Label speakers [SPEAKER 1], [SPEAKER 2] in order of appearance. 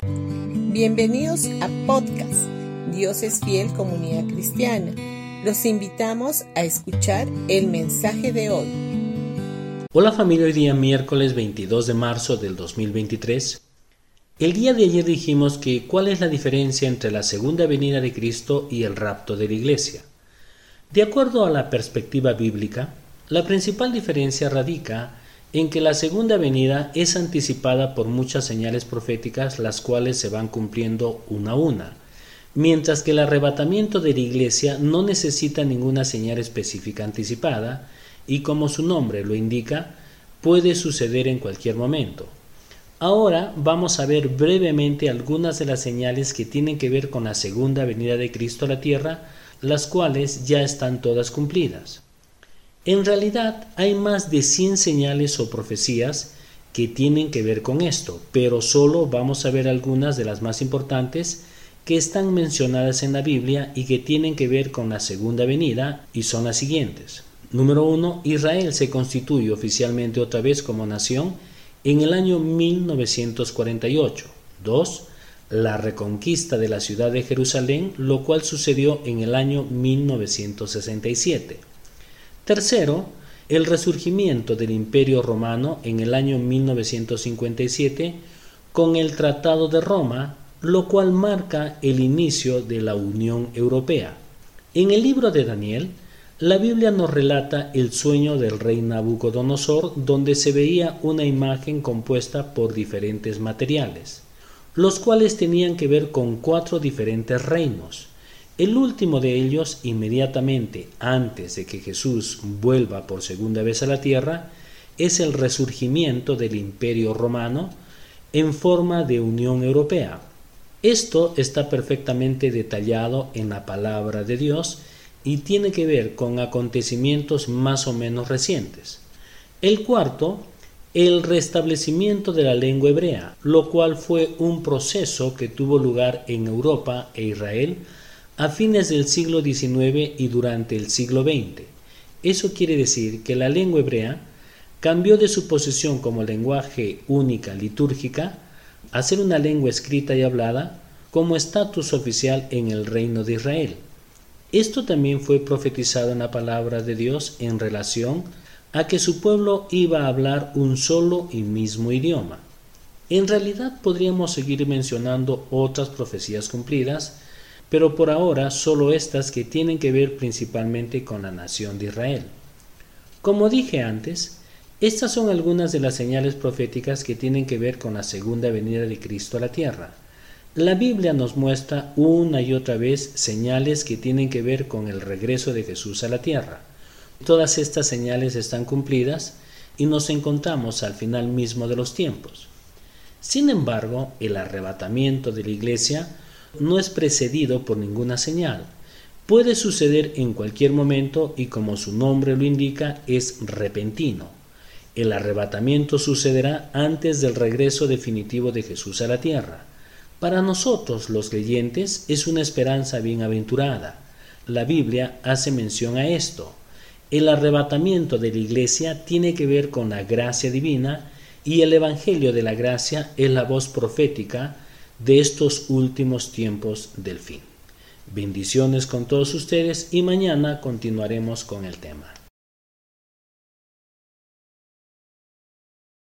[SPEAKER 1] Bienvenidos a podcast Dios es fiel comunidad cristiana. Los invitamos a escuchar el mensaje de hoy.
[SPEAKER 2] Hola familia, hoy día miércoles 22 de marzo del 2023. El día de ayer dijimos que cuál es la diferencia entre la segunda venida de Cristo y el rapto de la iglesia. De acuerdo a la perspectiva bíblica, la principal diferencia radica en que la segunda venida es anticipada por muchas señales proféticas las cuales se van cumpliendo una a una, mientras que el arrebatamiento de la iglesia no necesita ninguna señal específica anticipada y como su nombre lo indica, puede suceder en cualquier momento. Ahora vamos a ver brevemente algunas de las señales que tienen que ver con la segunda venida de Cristo a la tierra, las cuales ya están todas cumplidas. En realidad hay más de 100 señales o profecías que tienen que ver con esto, pero solo vamos a ver algunas de las más importantes que están mencionadas en la Biblia y que tienen que ver con la segunda venida y son las siguientes. Número 1. Israel se constituye oficialmente otra vez como nación en el año 1948. 2. La reconquista de la ciudad de Jerusalén, lo cual sucedió en el año 1967. Tercero, el resurgimiento del Imperio Romano en el año 1957 con el Tratado de Roma, lo cual marca el inicio de la Unión Europea. En el libro de Daniel, la Biblia nos relata el sueño del rey Nabucodonosor, donde se veía una imagen compuesta por diferentes materiales, los cuales tenían que ver con cuatro diferentes reinos, el último de ellos, inmediatamente antes de que Jesús vuelva por segunda vez a la tierra, es el resurgimiento del imperio romano en forma de Unión Europea. Esto está perfectamente detallado en la palabra de Dios y tiene que ver con acontecimientos más o menos recientes. El cuarto, el restablecimiento de la lengua hebrea, lo cual fue un proceso que tuvo lugar en Europa e Israel a fines del siglo XIX y durante el siglo XX. Eso quiere decir que la lengua hebrea cambió de su posición como lenguaje única litúrgica a ser una lengua escrita y hablada como estatus oficial en el reino de Israel. Esto también fue profetizado en la palabra de Dios en relación a que su pueblo iba a hablar un solo y mismo idioma. En realidad podríamos seguir mencionando otras profecías cumplidas, pero por ahora solo estas que tienen que ver principalmente con la nación de Israel. Como dije antes, estas son algunas de las señales proféticas que tienen que ver con la segunda venida de Cristo a la tierra. La Biblia nos muestra una y otra vez señales que tienen que ver con el regreso de Jesús a la tierra. Todas estas señales están cumplidas y nos encontramos al final mismo de los tiempos. Sin embargo, el arrebatamiento de la iglesia no es precedido por ninguna señal. Puede suceder en cualquier momento y como su nombre lo indica es repentino. El arrebatamiento sucederá antes del regreso definitivo de Jesús a la tierra. Para nosotros los creyentes es una esperanza bienaventurada. La Biblia hace mención a esto. El arrebatamiento de la iglesia tiene que ver con la gracia divina y el Evangelio de la gracia es la voz profética de estos últimos tiempos del fin. Bendiciones con todos ustedes y mañana continuaremos con el tema.